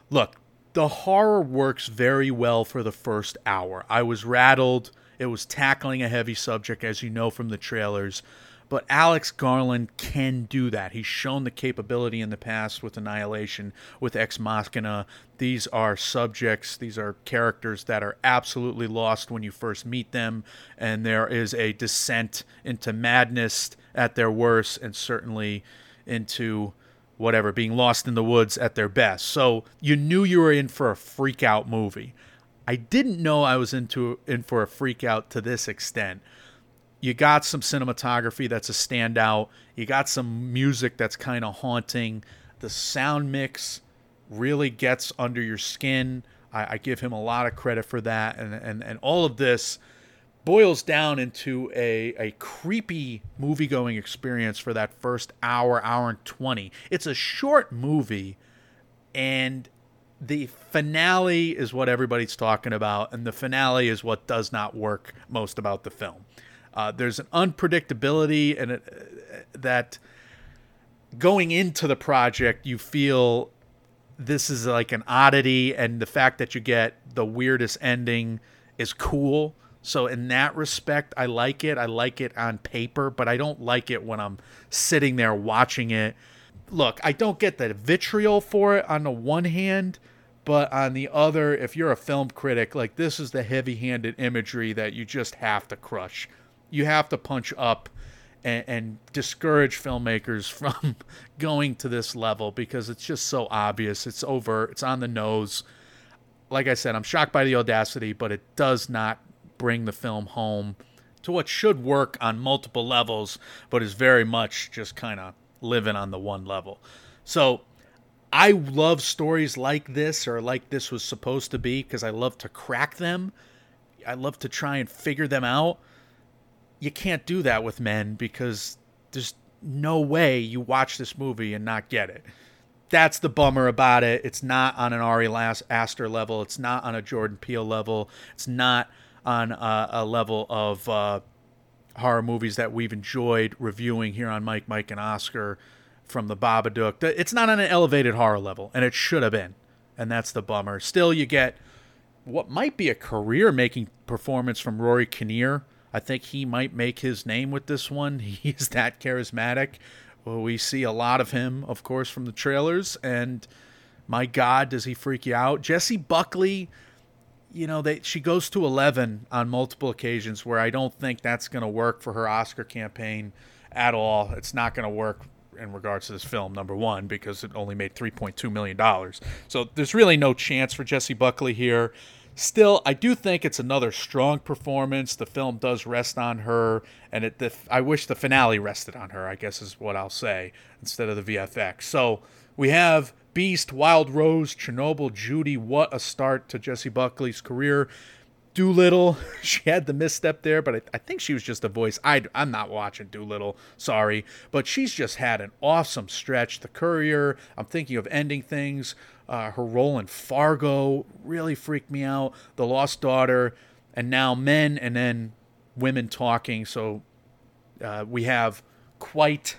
Look, the horror works very well for the first hour. I was rattled. It was tackling a heavy subject, as you know from the trailers. But Alex Garland can do that. He's shown the capability in the past with Annihilation, with Ex Machina. These are subjects, these are characters that are absolutely lost when you first meet them, and there is a descent into madness at their worst, and certainly into whatever, being lost in the woods at their best. So you knew you were in for a freak out movie. I didn't know I was into in for a freak out to this extent you got some cinematography that's a standout. You got some music that's kind of haunting. The sound mix really gets under your skin. I, I, give him a lot of credit for that. And, and, and all of this boils down into a, a creepy movie going experience for that first hour, hour and 20. It's a short movie, and the finale is what everybody's talking about. And the finale is what does not work most about the film. Uh, there's an unpredictability and it, that going into the project, you feel this is like an oddity, and the fact that you get the weirdest ending is cool. So in that respect, I like it. I like it on paper, but I don't like it when I'm sitting there watching it. Look, I don't get the vitriol for it on the one hand, but on the other, if you're a film critic, like this is the heavy-handed imagery that you just have to crush you have to punch up and, and, discourage filmmakers from going to this level because it's just so obvious. It's over. It's on the nose. Like I said, I'm shocked by the audacity, but it does not bring the film home to what should work on multiple levels, but is very much just kind of living on the one level. So I love stories like this or like this was supposed to be because I love to crack them. I love to try and figure them out you can't do that with men because there's no way you watch this movie and not get it. That's the bummer about it. It's not on an Ari Aster level. It's not on a Jordan Peele level. It's not on a, a level of uh, horror movies that we've enjoyed reviewing here on Mike, Mike, and Oscar from the Babadook. It's not on an elevated horror level, and it should have been. And that's the bummer. Still, you get what might be a career making performance from Rory Kinnear I think he might make his name with this one. He's that charismatic. Well, we see a lot of him, of course, from the trailers, and my God, does he freak you out? Jessie Buckley, you know, they she goes to eleven on multiple occasions where I don't think that's going to work for her Oscar campaign at all. It's not going to work in regards to this film, number one, because it only made three point two million dollars. So there's really no chance for Jessie Buckley here. Still, I do think it's another strong performance. The film does rest on her, and it. The, I wish the finale rested on her. I guess is what I'll say instead of the VFX. So we have Beast, Wild Rose, Chernobyl, Judy. What a start to Jessie Buckley's career. Dolittle, she had the misstep there, but I, I think she was just a voice. I, I'm not watching Dolittle, sorry, but she's just had an awesome stretch. The Courier, I'm thinking of ending things. Uh, her role in Fargo really freaked me out. The Lost Daughter, and now Men, and then women talking. So uh, we have quite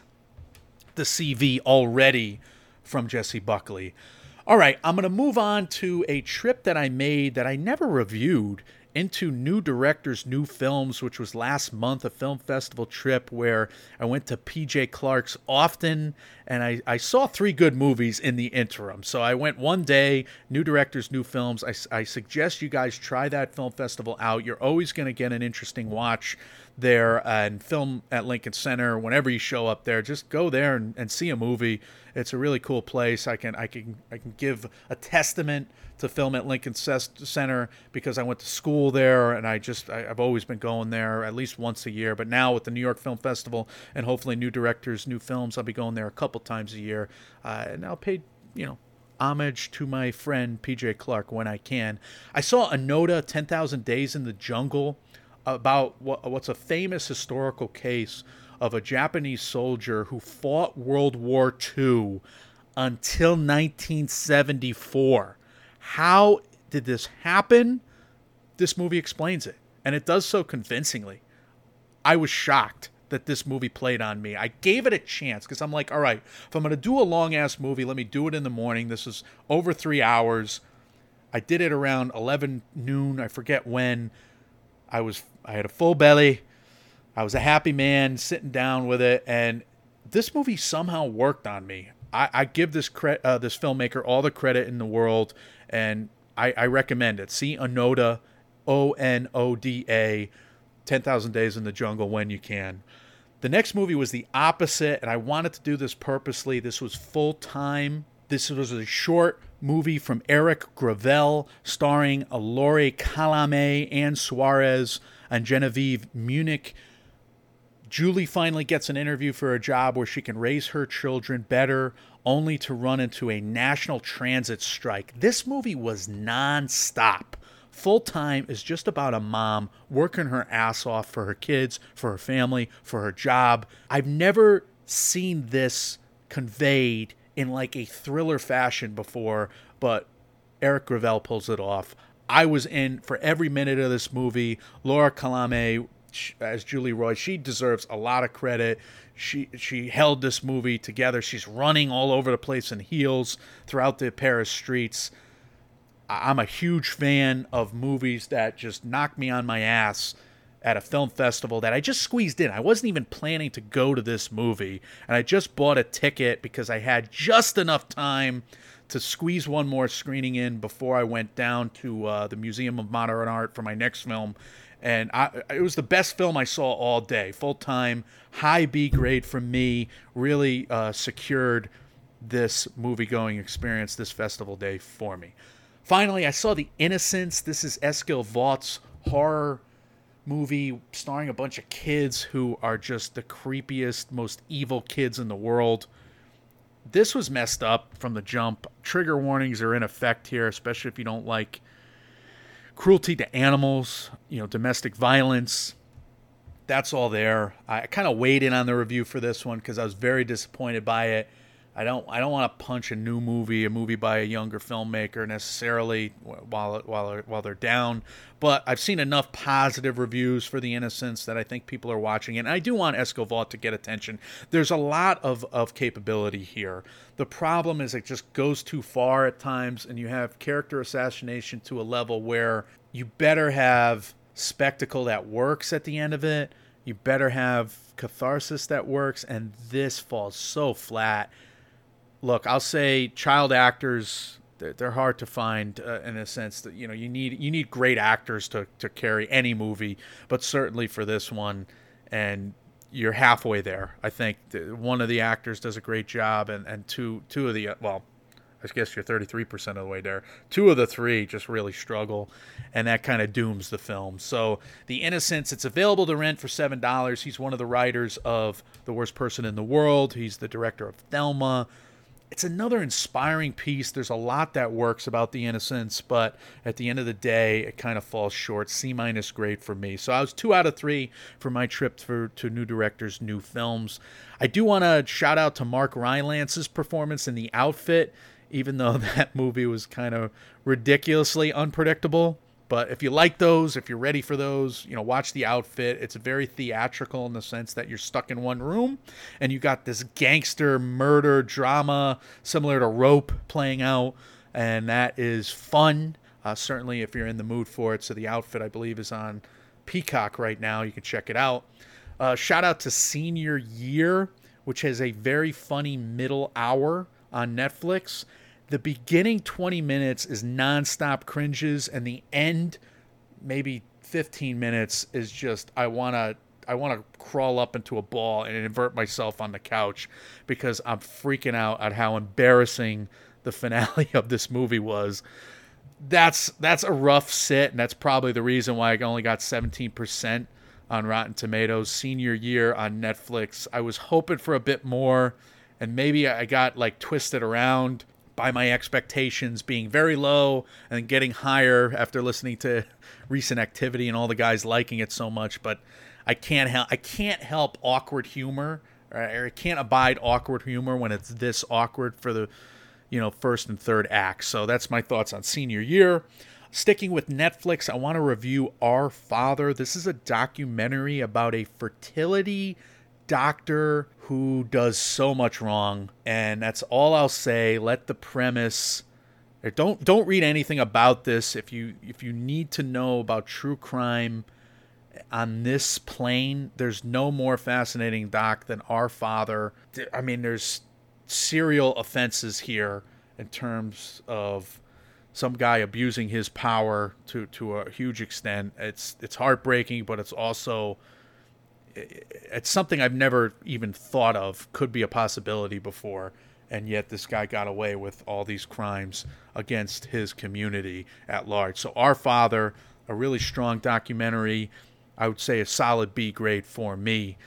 the CV already from Jessie Buckley. All right, I'm going to move on to a trip that I made that I never reviewed into New Directors, New Films, which was last month, a film festival trip where I went to PJ Clark's often and I, I saw three good movies in the interim. So I went one day, New Directors, New Films. I, I suggest you guys try that film festival out. You're always going to get an interesting watch there and film at Lincoln Center whenever you show up there. Just go there and, and see a movie. It's a really cool place. I can I can I can give a testament to film at Lincoln Center because I went to school there and I just I, I've always been going there at least once a year. But now with the New York Film Festival and hopefully new directors, new films, I'll be going there a couple times a year. Uh, and I'll pay you know homage to my friend PJ Clark when I can. I saw Onoda 10,000 Days in the Jungle about what, what's a famous historical case of a Japanese soldier who fought World War II until 1974. How did this happen? This movie explains it, and it does so convincingly. I was shocked that this movie played on me. I gave it a chance because I'm like, all right, if I'm going to do a long ass movie, let me do it in the morning. This is over three hours. I did it around 11 noon. I forget when. I was I had a full belly. I was a happy man sitting down with it, and this movie somehow worked on me. I, I give this cre- uh, this filmmaker all the credit in the world, and I, I recommend it. See Onoda, O N O D A, Ten Thousand Days in the Jungle when you can. The next movie was the opposite, and I wanted to do this purposely. This was full time. This was a short movie from Eric Gravel, starring Laure Calamy, and Suarez, and Genevieve Munich. Julie finally gets an interview for a job where she can raise her children better, only to run into a national transit strike. This movie was nonstop. Full time is just about a mom working her ass off for her kids, for her family, for her job. I've never seen this conveyed in like a thriller fashion before, but Eric Gravel pulls it off. I was in for every minute of this movie. Laure Calamy as Julie Roy, she deserves a lot of credit. She she held this movie together. She's running all over the place in heels throughout the Paris streets. I'm a huge fan of movies that just knock me on my ass at a film festival that I just squeezed in. I wasn't even planning to go to this movie, and I just bought a ticket because I had just enough time to squeeze one more screening in before I went down to uh, the Museum of Modern Art for my next film. And I, it was the best film I saw all day, full time, high B grade from me. Really uh, secured this movie going experience, this festival day for me. Finally, I saw The Innocents. This is Eskil Vogt's horror movie starring a bunch of kids who are just the creepiest, most evil kids in the world. This was messed up from the jump. Trigger warnings are in effect here, especially if you don't like cruelty to animals, you know, domestic violence. That's all there. I kind of weighed in on the review for this one because I was very disappointed by it. I don't I don't want to punch a new movie, a movie by a younger filmmaker necessarily while while while they're down, but I've seen enough positive reviews for The Innocents that I think people are watching it. And I do want Escobar to get attention. There's a lot of of capability here. The problem is it just goes too far at times and you have character assassination to a level where you better have spectacle that works at the end of it. You better have catharsis that works and this falls so flat look, I'll say child actors they're, hard to find uh, in a sense that you know you need you need great actors to to carry any movie, but certainly for this one, and you're halfway there. I think one of the actors does a great job, and and two two of the well. I guess you're 33% of the way there. Two of the three just really struggle, and that kind of dooms the film. So, The Innocents, it's available to rent for $7. He's one of the writers of The Worst Person in the World. He's the director of Thelma it's another inspiring piece. There's a lot that works about the innocents, but at the end of the day, it kind of falls short. C minus grade for me. So I was two out of three for my trip to new directors, new films. I do want to shout out to Mark Rylance's performance in the outfit, even though that movie was kind of ridiculously unpredictable. But if you like those, if you're ready for those, you know, watch the outfit. It's very theatrical in the sense that you're stuck in one room and you got this gangster murder drama similar to Rope playing out, and that is fun. Uh, certainly, if you're in the mood for it. So the outfit, I believe, is on Peacock right now. You can check it out. Uh, shout out to Senior Year, which has a very funny middle hour on Netflix. The beginning 20 minutes is nonstop cringes, and the end, maybe 15 minutes, is just I wanna I wanna crawl up into a ball and invert myself on the couch because I'm freaking out at how embarrassing the finale of this movie was that's that's a rough sit, and that's probably the reason why I only got 17% on Rotten Tomatoes. Senior year on Netflix, I was hoping for a bit more, and maybe I got like twisted around by my expectations being very low and getting higher after listening to recent activity and all the guys liking it so much. But I can't help I can't help awkward humor, or I can't abide awkward humor when it's this awkward for the you know, first and third acts. So that's my thoughts on senior year. Sticking with Netflix, I want to review Our Father. This is a documentary about a fertility doctor who does so much wrong, and that's all I'll say. Let the premise don't don't read anything about this if you if you need to know about true crime on this plane there's no more fascinating doc than our father i mean there's serial offenses here in terms of some guy abusing his power to to a huge extent. It's it's heartbreaking, but it's also it's something I've never even thought of could be a possibility before. And yet, this guy got away with all these crimes against his community at large. So, Our Father, a really strong documentary. I would say a solid B grade for me.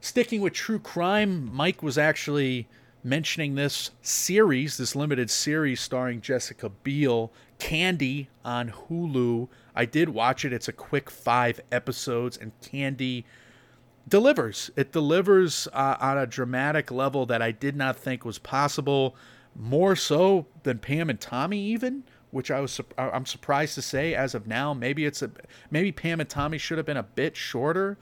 Sticking with true crime, Mike was actually mentioning this series, this limited series starring Jessica Biel, Candy on Hulu. I did watch it. It's a quick five episodes, and Candy delivers. It delivers uh, on a dramatic level that I did not think was possible, more so than Pam and Tommy, even. Which I was I'm surprised to say as of now. Maybe it's a maybe Pam and Tommy should have been a bit shorter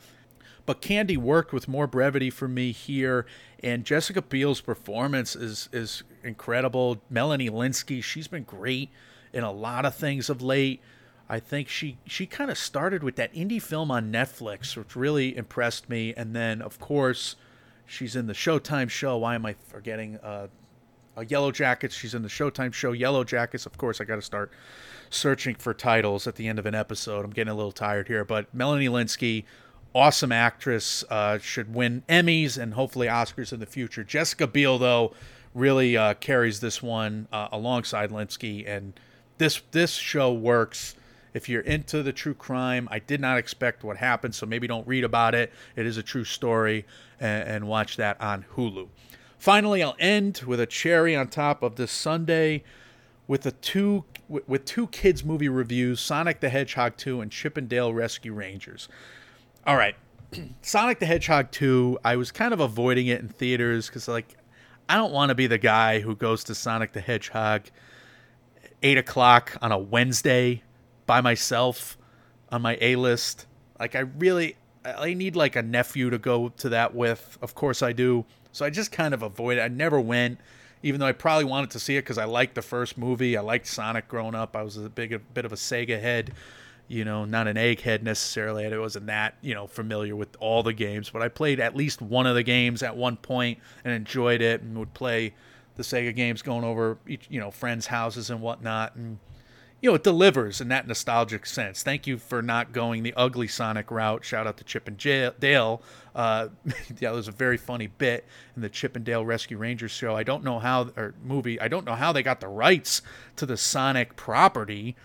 but Candy worked with more brevity for me here, and Jessica Biel's performance is is incredible. Melanie Lynskey, she's been great in a lot of things of late. I think she she kind of started with that indie film on Netflix, which really impressed me, and then of course she's in the Showtime show. Why am I forgetting? Uh, Yellow Jackets. She's in the Showtime show Yellow Jackets. Of course, I got to start searching for titles at the end of an episode. I'm getting a little tired here, but Melanie Lynskey, awesome actress, uh, should win Emmys and hopefully Oscars in the future. Jessica Biel, though, really uh, carries this one uh, alongside Lynskey, and this this show works. If you're into the true crime, I did not expect what happened, so maybe don't read about it. It is a true story, and, and watch that on Hulu. Finally, I'll end with a cherry on top of this Sunday with the two with, two kids movie reviews: Sonic the Hedgehog 2 and Chip and Dale Rescue Rangers. All right, Sonic the Hedgehog 2. I was kind of avoiding it in theaters because like I don't want to be the guy who goes to Sonic the Hedgehog eight o'clock on a Wednesday by myself on my A list. Like I really I need like a nephew to go to that with. Of course I do. So I just kind of avoid it. I never went, even though I probably wanted to see it because I liked the first movie. I liked Sonic growing up. I was a big a bit of a Sega head, you know, not an egghead necessarily. I wasn't that you know familiar with all the games, but I played at least one of the games at one point and enjoyed it, and would play the Sega games going over each you know friends' houses and whatnot, and you know, it delivers in that nostalgic sense. Thank you for not going the ugly Sonic route. Shout out to Chip and Dale. Uh, yeah, was a very funny bit in the Chip and Dale Rescue Rangers show. I don't know how, or movie, I don't know how they got the rights to the Sonic property.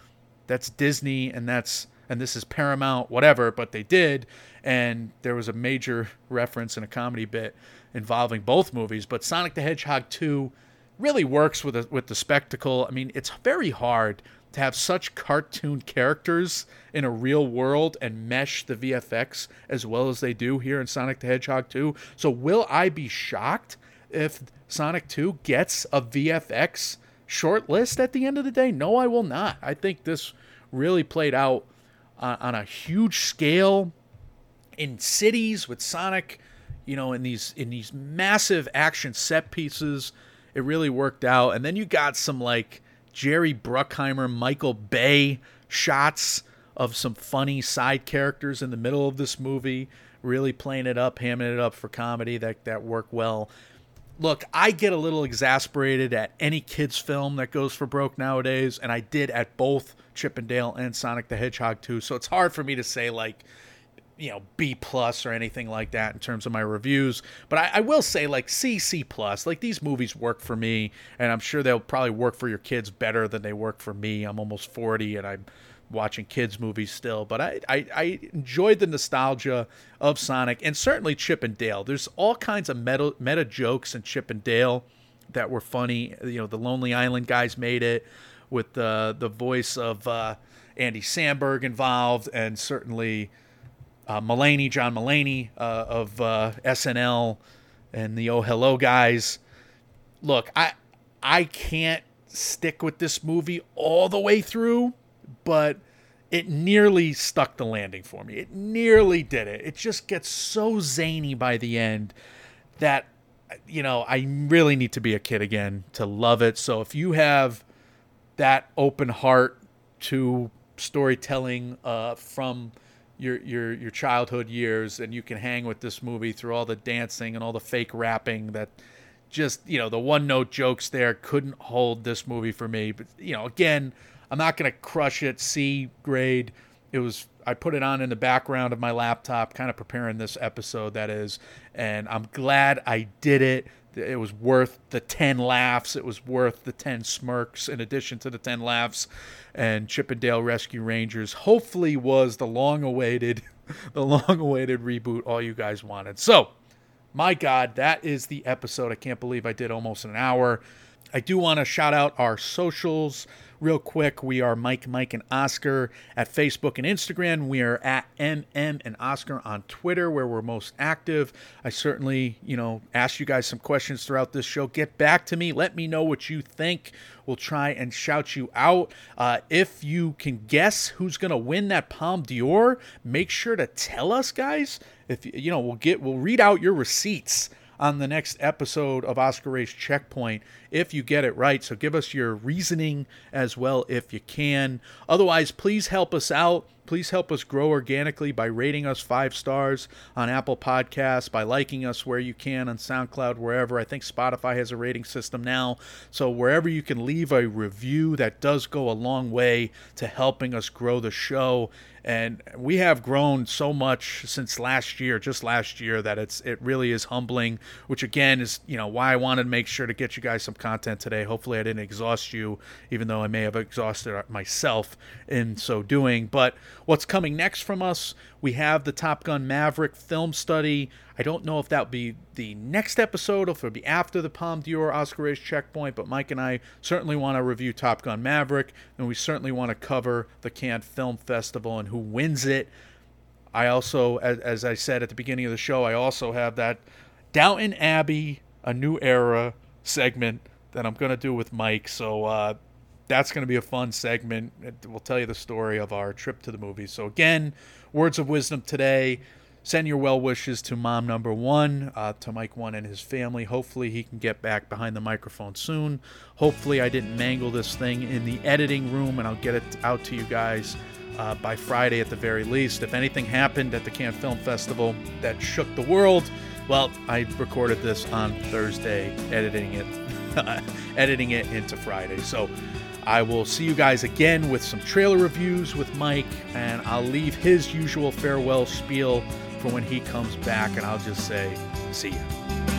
That's Disney and that's, and this is Paramount, whatever, but they did. And there was a major reference in a comedy bit involving both movies. But Sonic the Hedgehog 2 really works with, a, with the spectacle. I mean, it's very hard to have such cartoon characters in a real world and mesh the VFX as well as they do here in Sonic the Hedgehog 2. So, will I be shocked if Sonic 2 gets a VFX short list at the end of the day? No, I will not. I think this really played out uh, on a huge scale in cities with Sonic, you know, in these in these massive action set pieces. It really worked out. And then you got some like Jerry Bruckheimer, Michael Bay shots of some funny side characters in the middle of this movie, really playing it up, hamming it up for comedy that that work well. Look, I get a little exasperated at any kids film that goes for broke nowadays, and I did at both Chip and Dale and Sonic the Hedgehog 2. So it's hard for me to say like you know B plus or anything like that in terms of my reviews. But I, I will say like C C plus. Like these movies work for me, and I'm sure they'll probably work for your kids better than they work for me. I'm almost 40 and I'm watching kids movies still, but I, I I enjoyed the nostalgia of Sonic and certainly Chip and Dale. There's all kinds of meta meta jokes in Chip and Dale that were funny. You know, the Lonely Island guys made it with the the voice of uh, Andy Samberg involved, and certainly uh, Mulaney, John Mulaney uh, of uh, SNL, and the Oh Hello guys. Look, I I can't stick with this movie all the way through, but it nearly stuck the landing for me. It nearly did it. It just gets so zany by the end that you know I really need to be a kid again to love it. So if you have that open heart to storytelling uh, from your your your childhood years, and you can hang with this movie through all the dancing and all the fake rapping that just you know the one note jokes there couldn't hold this movie for me. But you know, again, I'm not gonna crush it C grade. It was I put it on in the background of my laptop, kind of preparing this episode. That is, and I'm glad I did it. It was worth the 10 laughs. It was worth the 10 smirks in addition to the 10 laughs. And Chip and Dale Rescue Rangers hopefully was the long awaited the long awaited reboot all you guys wanted. So, my God, that is the episode. I can't believe I did almost an hour. I do want to shout out our socials real quick. We are Mike, Mike, and Oscar at Facebook and Instagram. We are at MM and Oscar on Twitter, where we're most active. I certainly, you know, ask you guys some questions throughout this show. Get back to me. Let me know what you think. We'll try and shout you out. Uh, if you can guess who's going to win that Palme d'Or, make sure to tell us, guys. If you know, we'll get we'll read out your receipts on the next episode of Oscar Race Checkpoint if you get it right. So give us your reasoning as well if you can. Otherwise, please help us out. Please help us grow organically by rating us five stars on Apple Podcasts, by liking us where you can on SoundCloud, wherever. I think Spotify has a rating system now. So wherever you can leave a review, that does go a long way to helping us grow the show and we have grown so much since last year just last year that it's it really is humbling which again is you know why i wanted to make sure to get you guys some content today. Hopefully i didn't exhaust you even though i may have exhausted myself in so doing. But what's coming next from us we have the top gun maverick film study. I don't know if that'll be the next episode or if it'll be after the Palme d'or oscar race checkpoint but mike and i certainly want to review top gun maverick and we certainly want to cover the cannes film festival and who wins it. I also, as, as, I said at the beginning of the show, I also have that Downton Abbey, a new era segment that I'm going to do with Mike. So uh, that's going to be a fun segment. We'll tell you the story of our trip to the movies. So, again, words of wisdom today. Send your well wishes to mom number one, uh, to Mike one and his family. Hopefully, he can get back behind the microphone soon. Hopefully, I didn't mangle this thing in the editing room and I'll get it out to you guys uh, by Friday at the very least. If anything happened at the Cannes Film Festival that shook the world, well, I recorded this on Thursday, editing it, editing it into Friday. So I will see you guys again with some trailer reviews with Mike, and I'll leave his usual farewell spiel for when he comes back, and I'll just say, see ya.